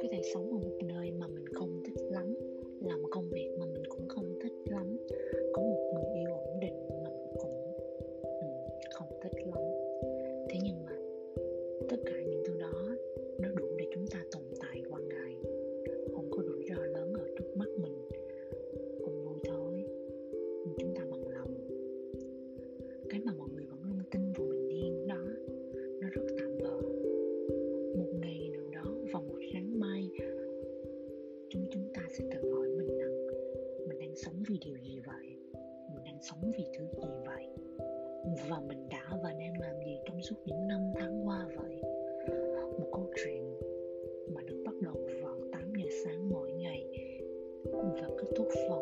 có thể sống ở một nơi mà mình không thích lắm làm công việc mà mình cũng không thích lắm. Có một người yêu ổn định mà mình cũng ừ, không thích lắm. Thế nhưng mà tất cả những thứ đó, nó đủ để chúng ta tồn tại qua ngày. Không có rủi ro lớn ở trước mắt mình. Không vui thôi. Chúng ta bằng lòng. Cái mà chúng chúng ta sẽ tự hỏi mình rằng mình đang sống vì điều gì vậy? Mình đang sống vì thứ gì vậy? Và mình đã và đang làm gì trong suốt những năm tháng qua vậy? Một câu chuyện mà được bắt đầu vào 8 giờ sáng mỗi ngày và kết thúc vào